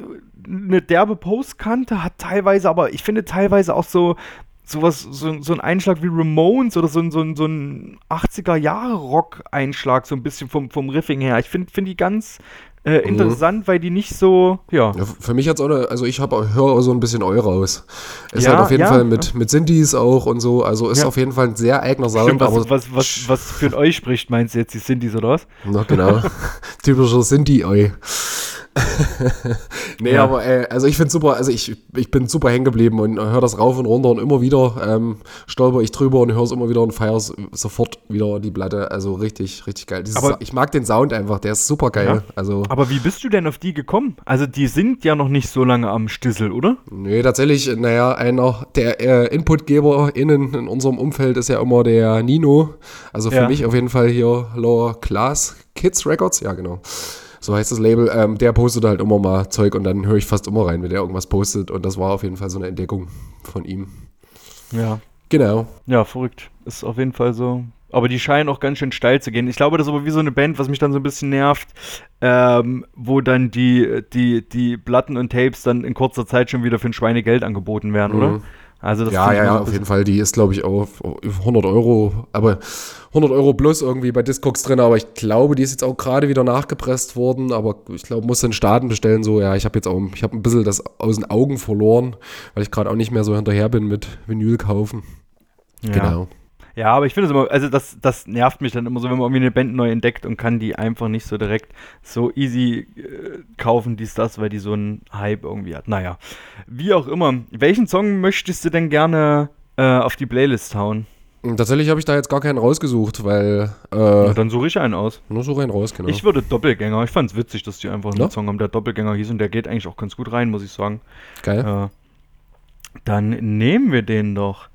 Speaker 3: eine derbe Postkante, hat teilweise, aber ich finde teilweise auch so sowas, so, so ein Einschlag wie Ramones oder so, ein- so, ein- so ein 80er-Jahre-Rock-Einschlag, so ein bisschen vom, vom Riffing her. Ich finde find die ganz äh,
Speaker 2: Mhm.
Speaker 3: interessant, weil die nicht so, ja.
Speaker 2: Ja, für mich jetzt auch eine, also ich habe höre so ein bisschen Eu raus. Ist
Speaker 3: Ja,
Speaker 2: halt auf jeden
Speaker 3: ja,
Speaker 2: Fall mit, mit Synthes auch und so, also ist auf jeden Fall ein sehr eigener Sound.
Speaker 3: Stimmt,
Speaker 2: aber
Speaker 3: was, was, was, was für ein euch spricht, meinst du jetzt, die Sindis oder was?
Speaker 2: Na genau. Typischer Sinti-Eu. Nee,
Speaker 3: Ja.
Speaker 2: aber äh, also ich finde super, also ich, ich bin super hängen geblieben und höre das rauf und runter und immer wieder ähm, stolper ich drüber und höre es immer wieder und feiere sofort wieder die Platte. Also richtig, richtig geil. Dieses,
Speaker 3: Aber-
Speaker 2: ich mag den Sound einfach, der ist super geil.
Speaker 3: Ja.
Speaker 2: Also,
Speaker 3: Aber wie bist du denn auf die gekommen? Also die sind ja noch nicht so lange am Stissel, oder?
Speaker 2: nee, tatsächlich, naja, einer der äh, InputgeberInnen in unserem Umfeld ist ja immer der Nino. Also für
Speaker 3: Ja.
Speaker 2: mich auf jeden Fall hier Lower Class Kids Records, ja genau. So heißt das Label. Ähm, der postet halt immer mal Zeug und dann höre ich fast immer rein, wenn der irgendwas postet. Und das war auf jeden Fall so eine Entdeckung von ihm.
Speaker 3: Ja.
Speaker 2: Genau.
Speaker 3: Ja, verrückt. Ist auf jeden Fall so. Aber die scheinen auch ganz schön steil zu gehen. Ich glaube, das ist aber wie so eine Band, was mich dann so ein bisschen nervt, ähm, wo dann die, die, die Platten und Tapes dann in kurzer Zeit schon wieder für ein Schweinegeld angeboten werden, oder? Also das
Speaker 2: Ja, ja, ja, auf jeden Fall. Die ist, glaube ich, auf 100 Euro, aber 100 Euro plus irgendwie bei Discogs drin. Aber ich glaube, die ist jetzt auch gerade wieder nachgepresst worden. Aber ich glaube, muss in Staaten bestellen. So, ja, ich habe jetzt auch, ich habe ein bisschen das aus den Augen verloren, weil ich gerade auch nicht mehr so hinterher bin mit Vinyl kaufen.
Speaker 3: Ja.
Speaker 2: Genau.
Speaker 3: Ja, aber ich finde es immer, also das, das nervt mich dann immer so, wenn man irgendwie eine Band neu entdeckt und kann die einfach nicht so direkt so easy äh, kaufen, dies, das, weil die so einen Hype irgendwie hat. Naja, wie auch immer. Welchen Song möchtest du denn gerne äh, auf die Playlist hauen?
Speaker 2: Tatsächlich habe ich da jetzt gar keinen rausgesucht, weil äh,
Speaker 3: dann suche ich einen aus.
Speaker 2: nur so rein raus, genau.
Speaker 3: Ich würde Doppelgänger. Ich fand es witzig, dass die einfach einen
Speaker 2: Ja?
Speaker 3: Song haben, der Doppelgänger hieß und der geht eigentlich auch ganz gut rein, muss ich sagen.
Speaker 2: Geil.
Speaker 3: Äh, dann nehmen wir den doch.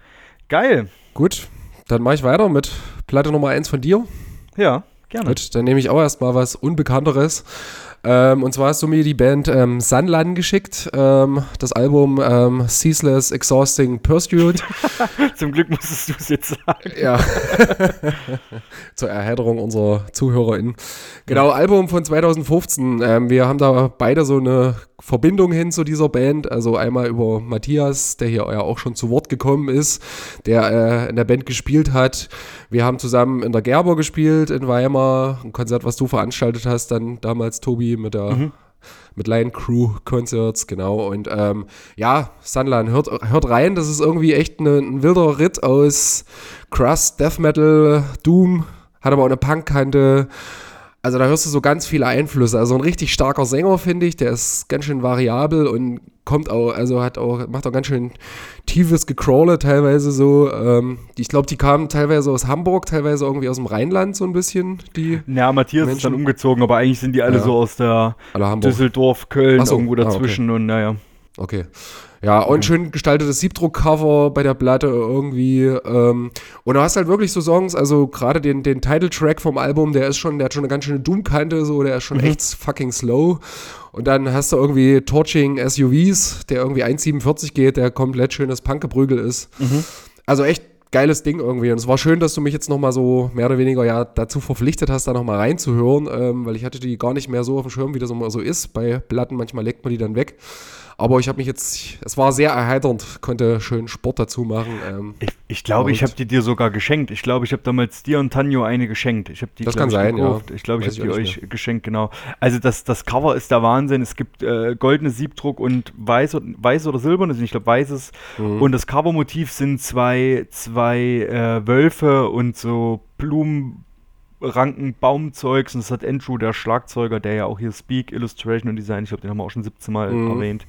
Speaker 3: Geil.
Speaker 2: Gut, dann mache ich weiter mit Platte Nummer 1 von dir.
Speaker 3: Ja, gerne.
Speaker 2: Gut, dann nehme ich auch erstmal was Unbekannteres. Ähm, und zwar hast du mir die Band ähm, Sunlan geschickt, ähm, das Album ähm, Ceaseless Exhausting Pursuit.
Speaker 3: Zum Glück musstest du es jetzt sagen.
Speaker 2: ja. Zur Erheiterung unserer ZuhörerInnen. Genau, Album von 2015. Ähm, wir haben da beide so eine Verbindung hin zu dieser Band. Also einmal über Matthias, der hier ja auch schon zu Wort gekommen ist, der äh, in der Band gespielt hat. Wir haben zusammen in der Gerber gespielt in Weimar, ein Konzert, was du veranstaltet hast, dann damals Tobi mit der mit Lion Crew Concerts, genau. Und ähm, ja, Sunlan, hört, hört rein, das ist irgendwie echt ne, ein wilder Ritt aus Crust, Death Metal, Doom, hat aber auch eine Punkkante. Also da hörst du so ganz viele Einflüsse. Also ein richtig starker Sänger, finde ich, der ist ganz schön variabel und kommt auch, also hat auch, macht auch ganz schön tiefes Gecrawle teilweise so. Ähm, ich glaube, die kamen teilweise aus Hamburg, teilweise irgendwie aus dem Rheinland so ein bisschen, die
Speaker 3: Ja, Matthias ist
Speaker 2: Menschen.
Speaker 3: dann umgezogen, aber eigentlich sind die alle
Speaker 2: Ja.
Speaker 3: so aus der. Düsseldorf, Köln,
Speaker 2: so,
Speaker 3: irgendwo
Speaker 2: ah, okay.
Speaker 3: dazwischen und naja.
Speaker 2: Okay. Ja, und schön gestaltetes Siebdruck-Cover bei der Platte irgendwie. Ähm, und du hast halt wirklich so Songs, also gerade den, den Title-Track vom Album, der ist schon, der hat schon eine ganz schöne Doom-Kante, so, der ist schon echt fucking slow. Und dann hast du irgendwie Torching SUVs, der irgendwie 1,47 geht, der komplett schönes Punkgeprügel ist. Also echt geiles Ding irgendwie. Und es war schön, dass du mich jetzt nochmal so mehr oder weniger ja dazu verpflichtet hast, da nochmal reinzuhören, ähm, weil ich hatte die gar nicht mehr so auf dem Schirm, wie das immer so ist. Bei Platten, manchmal legt man die dann weg. Aber ich habe mich jetzt, es war sehr erheiternd, konnte schön Sport dazu machen. Ähm,
Speaker 3: Ich, ich glaube, ich habe die dir sogar geschenkt. Ich glaube, ich habe damals dir und Tanjo eine geschenkt. Ich habe die
Speaker 2: Das kann
Speaker 3: ich,
Speaker 2: sein, ja.
Speaker 3: Ich glaube, ich habe die euch geschenkt, genau. Also das, das Cover ist der Wahnsinn. Es gibt äh, goldenes Siebdruck und weiß, weiß oder silbernes, ich glaube weißes.
Speaker 2: Mhm.
Speaker 3: Und das Covermotiv sind zwei, zwei äh, Wölfe und so Blumen. Ranken, Baumzeugs und das hat Andrew, der Schlagzeuger, der ja auch hier Speak, Illustration und Design, ich glaube, den haben wir auch schon 17 Mal
Speaker 2: Mhm.
Speaker 3: erwähnt.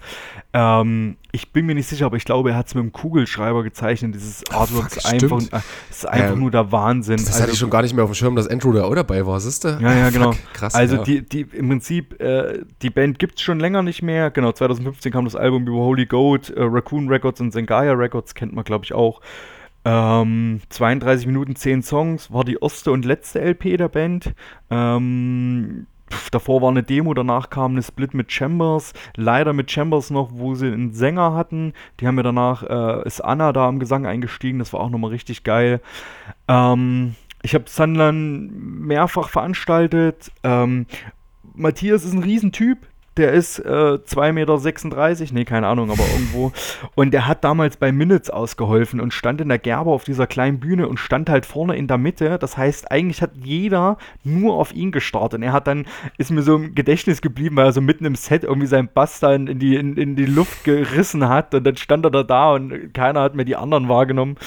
Speaker 3: Ähm, ich bin mir nicht sicher, aber ich glaube, er hat es mit dem Kugelschreiber gezeichnet. Dieses Artwork
Speaker 2: fuck,
Speaker 3: ist einfach, ist einfach
Speaker 2: Ähm,
Speaker 3: nur der Wahnsinn.
Speaker 2: das
Speaker 3: Also-
Speaker 2: hatte ich schon gar nicht mehr auf dem Schirm, dass Andrew da auch dabei war, siehst du?
Speaker 3: Ja, ja, genau.
Speaker 2: Fuck, krass.
Speaker 3: also
Speaker 2: ja.
Speaker 3: die, die im Prinzip, äh, die Band gibt es schon länger nicht mehr. Genau, 2015 kam das Album über Holy Goat, äh, Raccoon Records und Zengaya Records, kennt man glaube ich auch. Ähm, 32 Minuten, 10 Songs, war die erste und letzte LP der Band. Ähm, davor war eine Demo, danach kam eine Split mit Chambers, leider mit Chambers noch, wo sie einen Sänger hatten. Die haben ja danach, äh, ist Anna da am Gesang eingestiegen, das war auch nochmal richtig geil. Ähm, ich habe Sunlan mehrfach veranstaltet. Ähm, Matthias ist ein Riesentyp. Der ist äh, 2,36 Meter, nee, keine Ahnung, aber irgendwo. Und der hat damals bei Minutes ausgeholfen und stand in der Gerber auf dieser kleinen Bühne und stand halt vorne in der Mitte. Das heißt, eigentlich hat jeder nur auf ihn gestarrt. Und er hat dann, ist mir so im Gedächtnis geblieben, weil er so mitten im Set irgendwie seinen Bass dann in die, in, in die Luft gerissen hat. Und dann stand er da und keiner hat mehr die anderen wahrgenommen.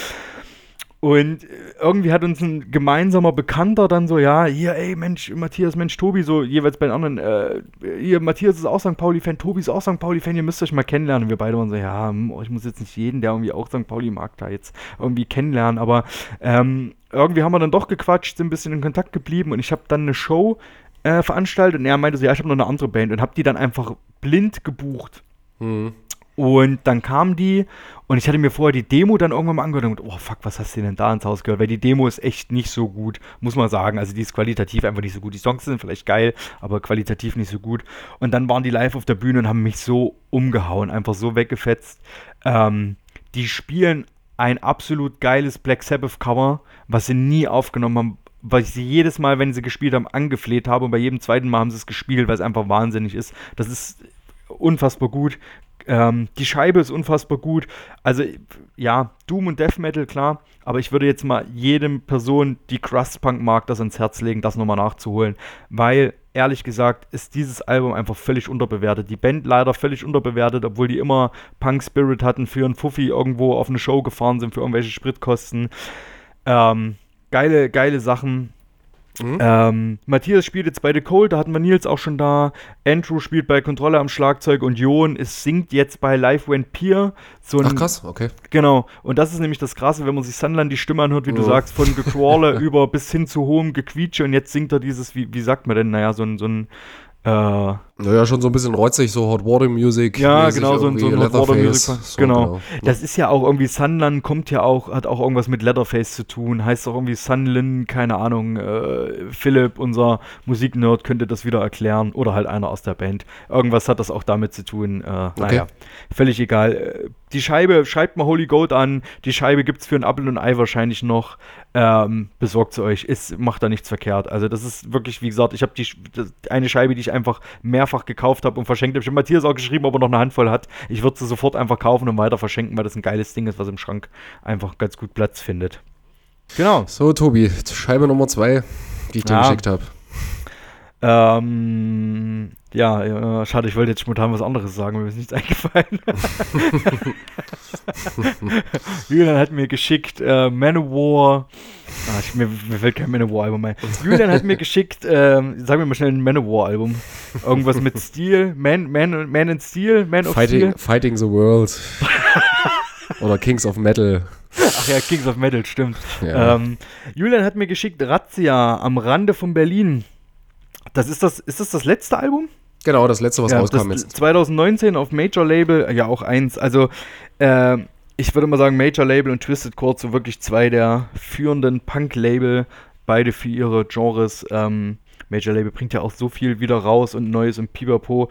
Speaker 3: Und irgendwie hat uns ein gemeinsamer Bekannter dann so, ja, hier, ey, Mensch, Matthias, Mensch, Tobi, so jeweils bei den anderen, äh, hier, Matthias ist auch St. Pauli-Fan, Tobi ist auch St. Pauli-Fan, ihr müsst euch mal kennenlernen. Und wir beide waren so, ja, hm, oh, ich muss jetzt nicht jeden, der irgendwie auch St. Pauli mag, da jetzt irgendwie kennenlernen. Aber ähm, irgendwie haben wir dann doch gequatscht, sind ein bisschen in Kontakt geblieben und ich habe dann eine Show äh, veranstaltet und er meinte so, ja, ich habe noch eine andere Band und habe die dann einfach blind gebucht.
Speaker 2: Mhm.
Speaker 3: Und dann kam die und ich hatte mir vorher die Demo dann irgendwann mal angehört und gedacht, oh fuck, was hast du denn da ins Haus gehört? Weil die Demo ist echt nicht so gut, muss man sagen. Also die ist qualitativ einfach nicht so gut. Die Songs sind vielleicht geil, aber qualitativ nicht so gut. Und dann waren die live auf der Bühne und haben mich so umgehauen, einfach so weggefetzt. Ähm, die spielen ein absolut geiles Black Sabbath Cover, was sie nie aufgenommen haben, weil ich sie jedes Mal, wenn sie gespielt haben, angefleht habe und bei jedem zweiten Mal haben sie es gespielt, weil es einfach wahnsinnig ist. Das ist unfassbar gut. Ähm, die Scheibe ist unfassbar gut. Also, ja, Doom und Death Metal, klar. Aber ich würde jetzt mal jedem Person, die Crustpunk mag, das ans Herz legen, das nochmal nachzuholen. Weil, ehrlich gesagt, ist dieses Album einfach völlig unterbewertet. Die Band leider völlig unterbewertet, obwohl die immer Punk Spirit hatten, für einen Fuffi irgendwo auf eine Show gefahren sind, für irgendwelche Spritkosten. Ähm, geile, geile Sachen. Mhm. Ähm, Matthias spielt jetzt bei The Cold, da hatten wir Nils auch schon da. Andrew spielt bei Kontrolle am Schlagzeug und Jon ist, singt jetzt bei Live When Pier. So ein,
Speaker 2: Ach krass, okay.
Speaker 3: Genau. Und das ist nämlich das Krasse, wenn man sich Sunland die Stimme anhört, wie oh. du sagst, von Gecrawler über bis hin zu hohem Gequietsche und jetzt singt er dieses, wie, wie sagt man denn, naja, so ein, so ein
Speaker 2: äh, naja, schon so ein bisschen rotzig, so Hot Water Music.
Speaker 3: Ja, genau, so, so ein Hot Water Music. So, genau. genau. Das ist ja auch irgendwie, Sunland kommt ja auch, hat auch irgendwas mit Leatherface zu tun. Heißt auch irgendwie Sunlin, keine Ahnung. Äh, Philipp, unser Musiknerd, könnte das wieder erklären. Oder halt einer aus der Band. Irgendwas hat das auch damit zu tun. Äh, okay. Naja, völlig egal. Die Scheibe, schreibt mal Holy Goat an. Die Scheibe gibt es für ein Apple und Ei wahrscheinlich noch. Ähm, besorgt sie euch. Ist, macht da nichts verkehrt. Also, das ist wirklich, wie gesagt, ich habe die eine Scheibe, die ich einfach mehrfach gekauft habe und verschenkt habe. Ich habe Matthias auch geschrieben, ob er noch eine Handvoll hat. Ich würde sie sofort einfach kaufen und weiter verschenken, weil das ein geiles Ding ist, was im Schrank einfach ganz gut Platz findet.
Speaker 2: Genau. So, Tobi, Scheibe Nummer zwei, die ich dir ja. geschickt habe.
Speaker 3: Ähm, ja, äh, schade, ich wollte jetzt spontan was anderes sagen, mir ist nichts eingefallen. Julian hat mir geschickt äh, Manowar. Ah, ich, mir, mir, fällt kein Manowar-Album ein. Julian hat mir geschickt, äh, sagen wir mal schnell ein Manowar-Album. Irgendwas mit Steel, Man, Man, Man in Steel, Man
Speaker 2: of Fighting, Steel. Fighting the World. Oder Kings of Metal.
Speaker 3: Ach ja, Kings of Metal, stimmt. Ja. Ähm, Julian hat mir geschickt Razzia am Rande von Berlin. Das ist das, ist das das letzte Album?
Speaker 2: Genau, das letzte, was ja, rauskam
Speaker 3: jetzt. 2019 auf Major Label, ja auch eins. Also, äh, ich würde mal sagen, Major Label und Twisted Chord so wirklich zwei der führenden Punk-Label, beide für ihre Genres. Ähm, Major Label bringt ja auch so viel wieder raus und Neues und Pipapo.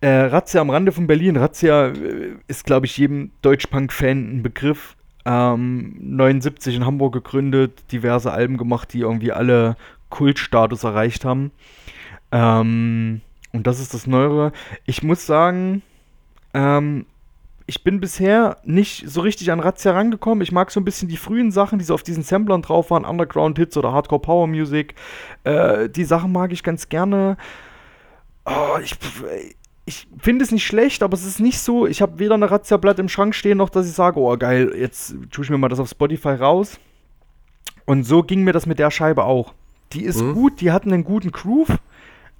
Speaker 3: Äh, Razzia am Rande von Berlin. Razzia äh, ist, glaube ich, jedem Deutsch-Punk-Fan ein Begriff. Ähm, 79 in Hamburg gegründet, diverse Alben gemacht, die irgendwie alle Kultstatus erreicht haben. Ähm, und das ist das Neuere. Ich muss sagen, ähm, ich bin bisher nicht so richtig an Razzia rangekommen. Ich mag so ein bisschen die frühen Sachen, die so auf diesen Samplern drauf waren, Underground-Hits oder Hardcore Power Music. Äh, die Sachen mag ich ganz gerne. Oh, ich, ich finde es nicht schlecht, aber es ist nicht so. Ich habe weder eine Razzia-Blatt im Schrank stehen, noch dass ich sage, oh geil, jetzt tue ich mir mal das auf Spotify raus. Und so ging mir das mit der Scheibe auch. Die ist mhm. gut, die hat einen guten Groove.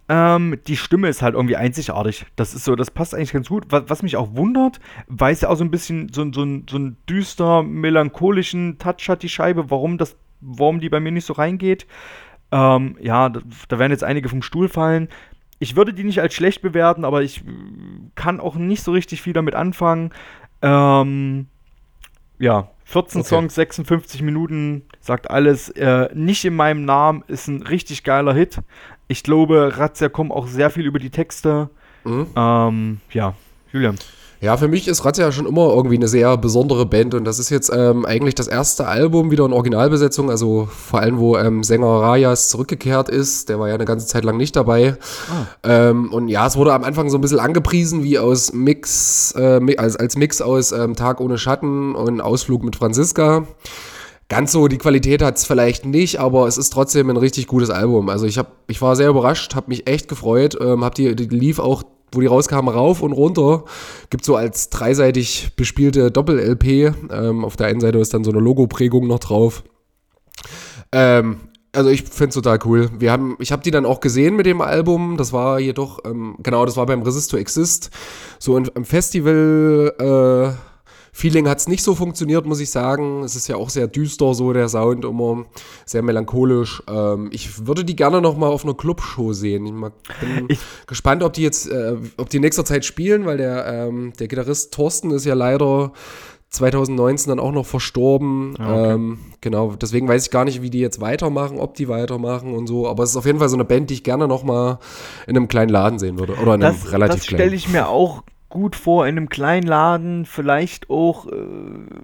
Speaker 3: Ähm, die Stimme ist halt irgendwie einzigartig. Das ist so, das passt eigentlich ganz gut. Was, was mich auch wundert, weil es ja auch so ein bisschen so, so, so einen düster, melancholischen Touch hat, die Scheibe, warum das, warum die bei mir nicht so reingeht. Ähm, ja, da, da werden jetzt einige vom Stuhl fallen. Ich würde die nicht als schlecht bewerten, aber ich kann auch nicht so richtig viel damit anfangen. Ähm, ja, 14 okay. Songs, 56 Minuten, sagt alles. Äh, nicht in meinem Namen ist ein richtig geiler Hit. Ich glaube, Razzia kommt auch sehr viel über die Texte. Mhm. Ähm, ja, Julian.
Speaker 2: Ja, für mich ist Razzia schon immer irgendwie eine sehr besondere Band und das ist jetzt ähm, eigentlich das erste Album wieder in Originalbesetzung, also vor allem, wo ähm, Sänger Rajas zurückgekehrt ist, der war ja eine ganze Zeit lang nicht dabei. Ah. Ähm, und ja, es wurde am Anfang so ein bisschen angepriesen wie aus Mix, äh, als, als Mix aus ähm, Tag ohne Schatten und Ausflug mit Franziska. Ganz so die Qualität hat es vielleicht nicht, aber es ist trotzdem ein richtig gutes Album. Also ich, hab, ich war sehr überrascht, habe mich echt gefreut, ähm, habe die, die lief auch wo die rauskamen, rauf und runter. Gibt so als dreiseitig bespielte Doppel-LP. Ähm, auf der einen Seite ist dann so eine Logoprägung noch drauf. Ähm, also ich finde es total cool. Wir haben, ich habe die dann auch gesehen mit dem Album. Das war jedoch, ähm, genau, das war beim Resist to Exist. So im Festival äh, Feeling hat es nicht so funktioniert, muss ich sagen. Es ist ja auch sehr düster, so der Sound immer sehr melancholisch. Ähm, ich würde die gerne noch mal auf einer Clubshow sehen. Ich bin ich gespannt, ob die jetzt, äh, ob die in nächster Zeit spielen, weil der, ähm, der Gitarrist Thorsten ist ja leider 2019 dann auch noch verstorben. Ah, okay. Ähm, genau, deswegen weiß ich gar nicht, wie die jetzt weitermachen, ob die weitermachen und so. Aber es ist auf jeden Fall so eine Band, die ich gerne noch mal in einem kleinen Laden sehen würde. Oder in einem
Speaker 3: das,
Speaker 2: relativ
Speaker 3: das kleinen. Das stelle ich mir auch gut vor in einem kleinen Laden, vielleicht auch äh,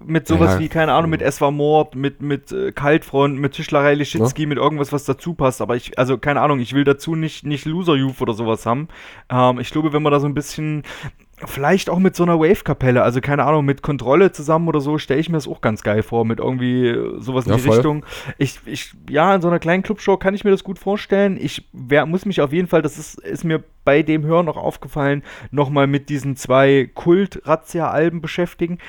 Speaker 3: mit sowas ja. wie, keine Ahnung, mit Es war Mord, mit, mit äh, Kaltfront, mit Tischlerei Lischitski, ja. mit irgendwas, was dazu passt. Aber ich, also keine Ahnung, ich will dazu nicht, nicht Loser Youth oder sowas haben. Ähm, ich glaube, wenn man da so ein bisschen, Vielleicht auch mit so einer Wave-Kapelle, also keine Ahnung, mit Kontrolle zusammen oder so, stelle ich mir das auch ganz geil vor, mit irgendwie äh, sowas in ja, die voll. Richtung. Ich, ich, ja, in so einer kleinen Clubshow kann ich mir das gut vorstellen. Ich wer, muss mich auf jeden Fall, das ist, ist mir bei dem Hören noch aufgefallen, nochmal mit diesen zwei Kult-Razzia-Alben beschäftigen.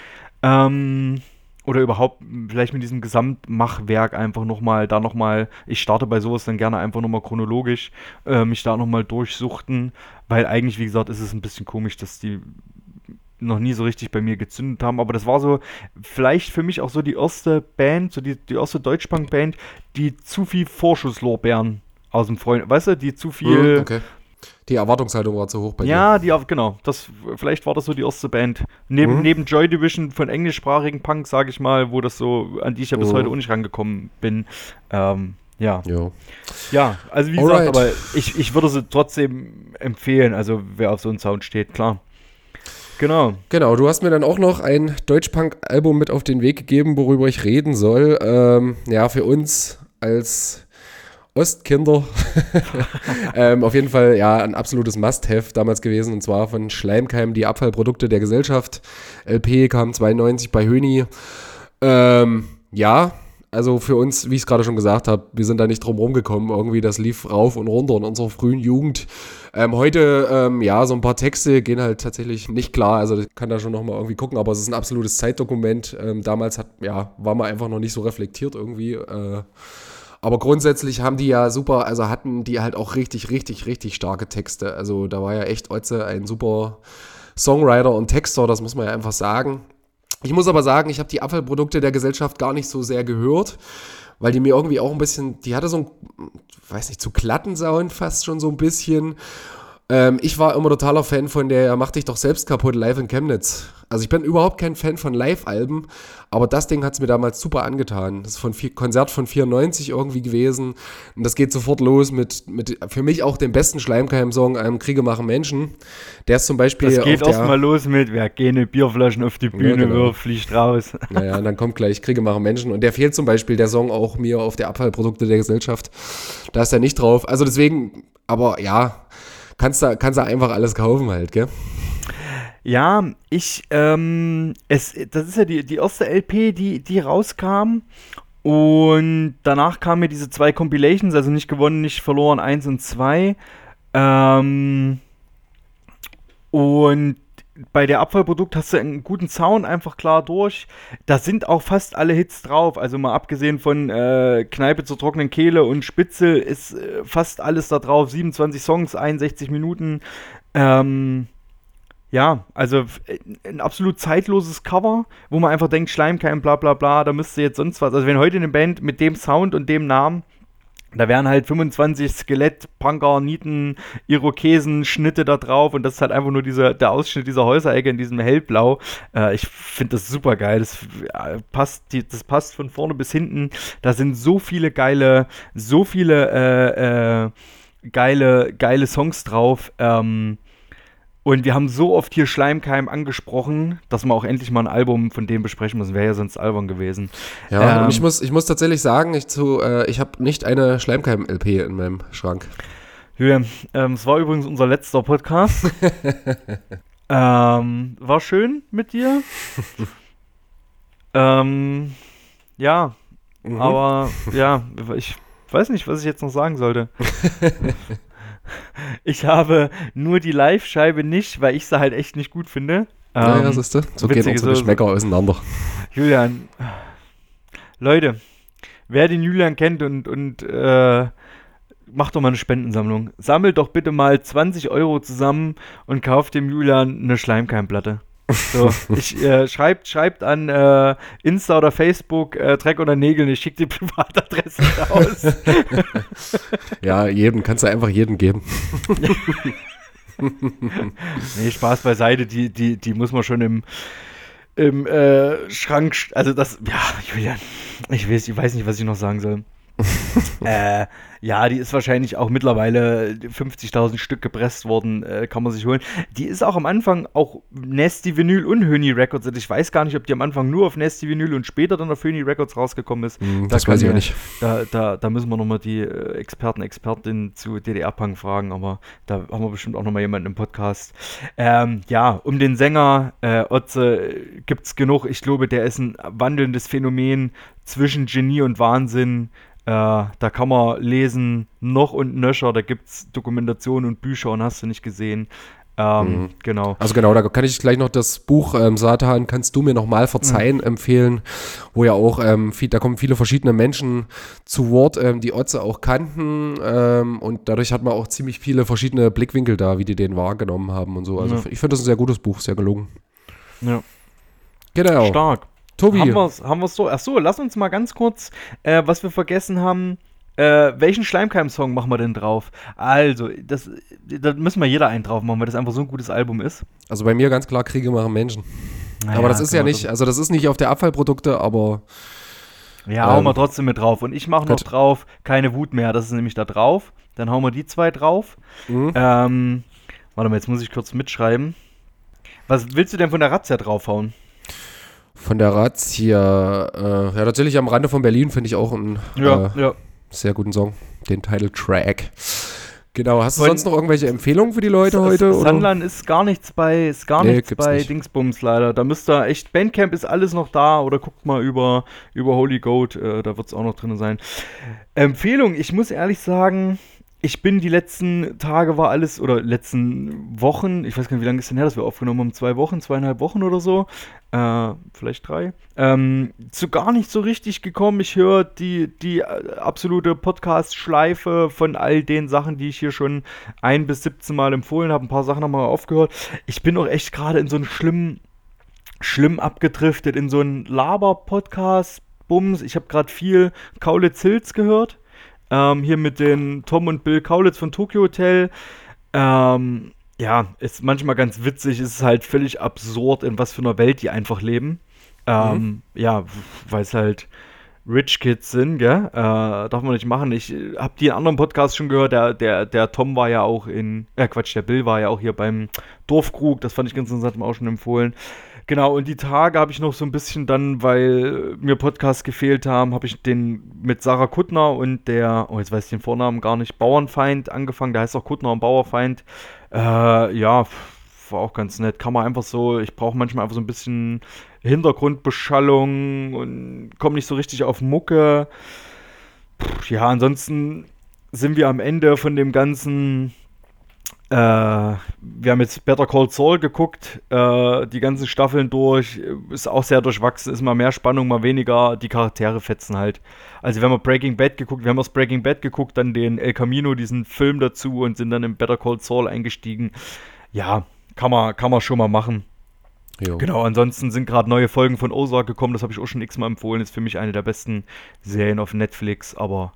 Speaker 3: Ähm, oder überhaupt vielleicht mit diesem Gesamtmachwerk einfach nochmal, da nochmal, ich starte bei sowas dann gerne einfach nochmal chronologisch, äh, mich da nochmal durchsuchten, weil eigentlich, wie gesagt, ist es ein bisschen komisch, dass die noch nie so richtig bei mir gezündet haben, aber das war so vielleicht für mich auch so die erste Band, so die, die erste Deutschpunk-Band, die zu viel Vorschusslorbeeren aus dem Freund, weißt du, die zu viel,
Speaker 2: hm, okay. Die Erwartungshaltung war zu hoch
Speaker 3: bei ja, dir. Ja, die, genau. Das, vielleicht war das so die erste Band. Neben, mhm. neben Joy Division von englischsprachigen Punk, sage ich mal, wo das so, an die ich ja bis mhm. heute auch nicht rangekommen bin. Ähm, ja.
Speaker 2: Jo.
Speaker 3: Ja, also wie Alright. gesagt, aber ich, ich würde sie trotzdem empfehlen, also wer auf so einen Sound steht, klar. Genau.
Speaker 2: Genau, du hast mir dann auch noch ein Deutschpunk-Album mit auf den Weg gegeben, worüber ich reden soll. Ähm, ja, für uns als Ostkinder. ähm, auf jeden Fall ja ein absolutes Must-Have damals gewesen und zwar von Schleimkeim die Abfallprodukte der Gesellschaft. LP kam 92 bei Höni. Ähm, ja, also für uns, wie ich es gerade schon gesagt habe, wir sind da nicht drum rumgekommen. Irgendwie, das lief rauf und runter in unserer frühen Jugend. Ähm, heute, ähm, ja, so ein paar Texte gehen halt tatsächlich nicht klar. Also ich kann da schon nochmal irgendwie gucken, aber es ist ein absolutes Zeitdokument. Ähm, damals hat, ja, war man einfach noch nicht so reflektiert irgendwie. Äh, aber grundsätzlich haben die ja super, also hatten die halt auch richtig, richtig, richtig starke Texte. Also da war ja echt Otze ein super Songwriter und Texter, das muss man ja einfach sagen. Ich muss aber sagen, ich habe die Abfallprodukte der Gesellschaft gar nicht so sehr gehört, weil die mir irgendwie auch ein bisschen, die hatte so ein, weiß nicht, zu glatten Sound fast schon so ein bisschen. Ähm, ich war immer totaler Fan von der Mach dich doch selbst kaputt live in Chemnitz. Also ich bin überhaupt kein Fan von Live-Alben, aber das Ding hat es mir damals super angetan. Das ist von vier, Konzert von 94 irgendwie gewesen und das geht sofort los mit, mit für mich auch dem besten Schleimkeim-Song, einem Kriege machen Menschen. Der ist zum Beispiel
Speaker 3: Das geht erstmal los mit, wer keine Bierflaschen auf die Bühne ja, genau. wirft, fliegt raus.
Speaker 2: Naja, und dann kommt gleich Kriege machen Menschen und der fehlt zum Beispiel, der Song auch mir auf der Abfallprodukte der Gesellschaft. Da ist er nicht drauf. Also deswegen, aber ja, kannst du, kannst du einfach alles kaufen halt, gell?
Speaker 3: Ja, ich, ähm, es, das ist ja die, die erste LP, die, die rauskam. Und danach kamen mir diese zwei Compilations, also nicht gewonnen, nicht verloren, eins und zwei. Ähm, und bei der Abfallprodukt hast du einen guten Sound einfach klar durch. Da sind auch fast alle Hits drauf. Also mal abgesehen von äh, Kneipe zur trockenen Kehle und Spitzel ist äh, fast alles da drauf. 27 Songs, 61 Minuten. Ähm, ja, also äh, ein absolut zeitloses Cover, wo man einfach denkt, Schleimkeim, bla bla bla, da müsste jetzt sonst was. Also wenn heute eine Band mit dem Sound und dem Namen da wären halt 25 Skelett, Punker, Nieten, Irokesen, Schnitte da drauf und das ist halt einfach nur dieser, der Ausschnitt dieser Häuserecke in diesem Hellblau. Äh, ich finde das super geil. Das, äh, passt, die, das passt von vorne bis hinten. Da sind so viele geile, so viele äh, äh geile, geile Songs drauf. Ähm, und wir haben so oft hier Schleimkeim angesprochen, dass wir auch endlich mal ein Album von dem besprechen müssen. Wäre ja sonst albern gewesen.
Speaker 2: Ja, ähm, ich, muss, ich muss tatsächlich sagen, ich, äh, ich habe nicht eine Schleimkeim-LP in meinem Schrank.
Speaker 3: Julian, ähm, es war übrigens unser letzter Podcast. ähm, war schön mit dir. ähm, ja, mhm. aber ja, ich weiß nicht, was ich jetzt noch sagen sollte. ich habe nur die Live-Scheibe nicht, weil ich sie halt echt nicht gut finde.
Speaker 2: Ja, ja,
Speaker 3: Ähm,
Speaker 2: siehst du? So gehen unsere
Speaker 3: so-
Speaker 2: Geschmäcker auseinander.
Speaker 3: Julian, Leute, wer den Julian kennt und, und äh, macht doch mal eine Spendensammlung. Sammelt doch bitte mal 20 Euro zusammen und kauft dem Julian eine Schleimkeimplatte. So, ich, äh, schreibt, schreibt an äh, Insta oder Facebook äh, Dreck oder Nägel, ich schicke die Privatadresse raus.
Speaker 2: Ja, jedem, kannst du einfach jedem geben.
Speaker 3: nee, Spaß beiseite, die, die, die muss man schon im, im äh, Schrank, sch- also das, ja, Julian, ich weiß, ich weiß nicht, was ich noch sagen soll. äh, ja, die ist wahrscheinlich auch mittlerweile 50.000 Stück gepresst worden, äh, kann man sich holen. Die ist auch am Anfang auch Nasty Vinyl und Höni Records. Also ich weiß gar nicht, ob die am Anfang nur auf Nasty Vinyl und später dann auf Höni Records rausgekommen ist.
Speaker 2: Hm,
Speaker 3: Da
Speaker 2: das weiß ich auch nicht.
Speaker 3: Da, da, da müssen wir nochmal die äh, Experten, Expertin zu DDR-Punk fragen, aber da haben wir bestimmt auch nochmal jemanden im Podcast. Ähm, ja, um den Sänger äh, Otze gibt es genug. Ich glaube, der ist ein wandelndes Phänomen zwischen Genie und Wahnsinn. Äh, da kann man lesen, noch und nöcher. Da gibt es Dokumentationen und Bücher und hast du nicht gesehen. Ähm,
Speaker 2: Mhm.
Speaker 3: Genau.
Speaker 2: Also genau, da kann ich gleich noch das Buch ähm, Satan, kannst du mir noch mal verzeihen, empfehlen, wo ja auch, ähm, viel, da kommen viele verschiedene Menschen zu Wort, ähm, die Otze auch kannten ähm, und dadurch hat man auch ziemlich viele verschiedene Blickwinkel da, wie die den wahrgenommen haben und so. Also
Speaker 3: Ja.
Speaker 2: ich finde das ein sehr gutes Buch, sehr gelungen.
Speaker 3: Ja.
Speaker 2: Genau.
Speaker 3: Stark.
Speaker 2: Tobi,
Speaker 3: Haben wir es haben wir's so? Achso, lass uns mal ganz kurz, äh, was wir vergessen haben. Äh, welchen Schleimkeim-Song machen wir denn drauf? Also, das, da müssen wir jeder einen drauf machen, weil das einfach so ein gutes Album ist.
Speaker 2: also bei mir ganz klar, Kriege machen Menschen.
Speaker 3: Naja,
Speaker 2: aber das ist ja
Speaker 3: genau,
Speaker 2: nicht, also das ist nicht auf der Abfallprodukte, aber
Speaker 3: ja, hauen
Speaker 2: ähm,
Speaker 3: wir trotzdem mit drauf. Und ich mache noch drauf, keine Wut mehr, das ist nämlich da drauf. Dann hauen wir die zwei drauf.
Speaker 2: mhm.
Speaker 3: Ähm, warte mal, jetzt muss ich kurz mitschreiben. Was willst du denn von der Razzia draufhauen?
Speaker 2: Von der Razzia, äh, ja natürlich am Rande von Berlin finde ich auch einen äh,
Speaker 3: ja.
Speaker 2: sehr guten Song, den Title Track. Genau, hast du
Speaker 3: Von-
Speaker 2: sonst noch irgendwelche Empfehlungen für die Leute heute?
Speaker 3: Sunland ist gar nichts bei, ist gar
Speaker 2: Nee,
Speaker 3: nichts bei
Speaker 2: nicht.
Speaker 3: Dingsbums leider. Da müsst ihr echt, Bandcamp ist alles noch da oder guckt mal über, über Holy Goat, äh, da wird es auch noch drin sein. Empfehlung, ich muss ehrlich sagen, ich bin die letzten Tage war alles, oder letzten Wochen, ich weiß gar nicht, wie lange ist denn her, dass wir aufgenommen haben, zwei Wochen, zweieinhalb Wochen oder so, äh, vielleicht drei, ähm, zu gar nicht so richtig gekommen. Ich höre die, die äh, absolute Podcast-Schleife von all den Sachen, die ich hier schon ein bis 17 Mal empfohlen habe. Ein paar Sachen wir aufgehört. Ich bin auch echt gerade in so einen schlimmen, schlimm abgedriftet, in so einen Laber-Podcast. Bums, ich habe gerade viel Kaulitz Hills gehört. Ähm, hier mit den Tom und Bill Kaulitz von Tokyo Hotel. Ähm, ja, ist manchmal ganz witzig, ist halt völlig absurd, in was für einer Welt die einfach leben. Ähm, Ja, weil es halt Rich Kids sind, gell? Äh, darf man nicht machen. Ich äh, habe die in anderen Podcasts schon gehört. Der, der, der Tom war ja auch in, äh, Quatsch, der Bill war ja auch hier beim Dorfkrug. Das fand ich ganz interessant, hat mir auch schon empfohlen. Genau, und die Tage habe ich noch so ein bisschen dann, weil mir Podcasts gefehlt haben, habe ich den mit Sarah Kuttner und der, oh, jetzt weiß ich den Vornamen gar nicht, Bauernfeind angefangen. Der heißt auch Kuttner und Bauerfeind. Äh, ja, war auch ganz nett. Kann man einfach so, ich brauche manchmal einfach so ein bisschen Hintergrundbeschallung und komme nicht so richtig auf Mucke. Pff, ja, ansonsten sind wir am Ende von dem ganzen. Äh, wir haben jetzt Better Call Saul geguckt, äh, die ganzen Staffeln durch, ist auch sehr durchwachsen, ist mal mehr Spannung, mal weniger, die Charaktere fetzen halt. Also wir haben Breaking Bad geguckt, wir haben aus Breaking Bad geguckt, dann den El Camino, diesen Film dazu und sind dann in Better Call Saul eingestiegen. Ja, kann man, kann man schon mal machen.
Speaker 2: Jo.
Speaker 3: Genau, ansonsten sind gerade neue Folgen von Ozark gekommen, das habe ich auch schon x-mal empfohlen, ist für mich eine der besten Serien auf Netflix, aber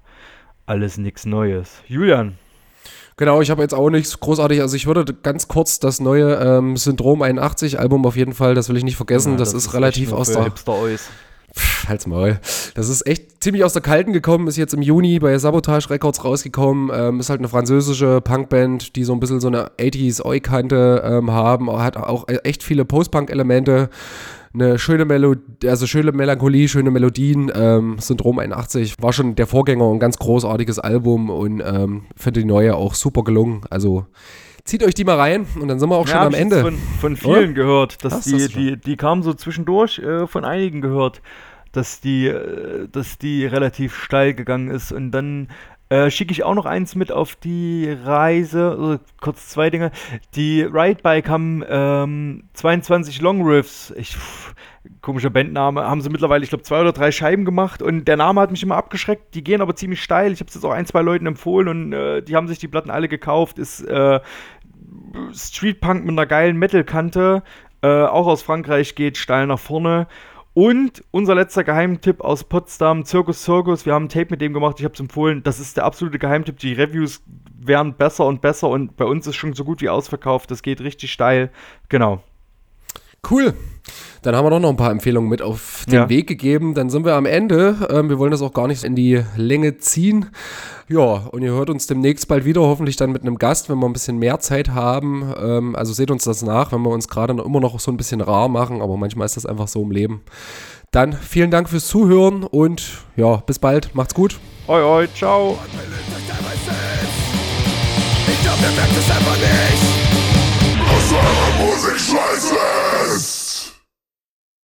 Speaker 3: alles nichts Neues. Julian,
Speaker 2: Genau, ich habe jetzt auch nichts großartig. Also ich würde ganz kurz das neue ähm, Syndrom 81 Album auf jeden Fall, das will ich nicht vergessen.
Speaker 3: Ja,
Speaker 2: das, ist relativ
Speaker 3: echt nur
Speaker 2: aus der. Pff, Halt's Maul. Das ist echt ziemlich aus der Kalten gekommen, ist jetzt im Juni bei Sabotage Records rausgekommen. Ähm, ist halt eine französische Punkband, die so ein bisschen so eine 80s Oi-Kante ähm, haben. Hat auch echt viele Post-Punk-Elemente. Eine schöne Melodie, also schöne Melancholie, schöne Melodien. Ähm, Syndrom 81 war schon der Vorgänger, ein ganz großartiges Album und ähm, finde die neue auch super gelungen. Also zieht euch die mal rein und dann sind wir auch schon
Speaker 3: hab
Speaker 2: am Ende.
Speaker 3: Von, von vielen gehört, dass
Speaker 2: Was,
Speaker 3: die,
Speaker 2: schon?
Speaker 3: die, die kamen so zwischendurch äh, von einigen gehört, dass die, äh, dass die relativ steil gegangen ist und dann äh, schicke ich auch noch eins mit auf die Reise. Also, kurz zwei Dinge. Die Ride Bike haben ähm, 22 Long Riffs. Ich, pff, komischer Bandname. Haben sie mittlerweile, ich glaube, zwei oder drei Scheiben gemacht. Und der Name hat mich immer abgeschreckt. Die gehen aber ziemlich steil. Ich habe es jetzt auch ein, zwei Leuten empfohlen und äh, die haben sich die Platten alle gekauft. Ist äh, Street Punk mit einer geilen Metal-Kante. Äh, auch aus Frankreich geht steil nach vorne. Und unser letzter Geheimtipp aus Potsdam, Circus Circus. Wir haben ein Tape mit dem gemacht, ich habe es empfohlen. Das ist der absolute Geheimtipp. Die Reviews werden besser und besser und bei uns ist schon so gut wie ausverkauft. Das geht richtig steil. Genau.
Speaker 2: Cool. Dann haben wir doch noch ein paar Empfehlungen mit auf den
Speaker 3: ja.
Speaker 2: Weg gegeben. Dann sind wir am Ende. Ähm, wir wollen das auch gar nicht in die Länge ziehen. Ja, und ihr hört uns demnächst bald wieder, hoffentlich dann mit einem Gast, wenn wir ein bisschen mehr Zeit haben. Ähm, also seht uns das nach, wenn wir uns gerade immer noch so ein bisschen rar machen, aber manchmal ist das einfach so im Leben. Dann vielen Dank fürs Zuhören und ja, bis bald. Macht's gut.
Speaker 3: Oi, oi, ciao.
Speaker 4: Ich glaub, ihr merkt es einfach nicht. Aus eurer Musik scheiße. Yes!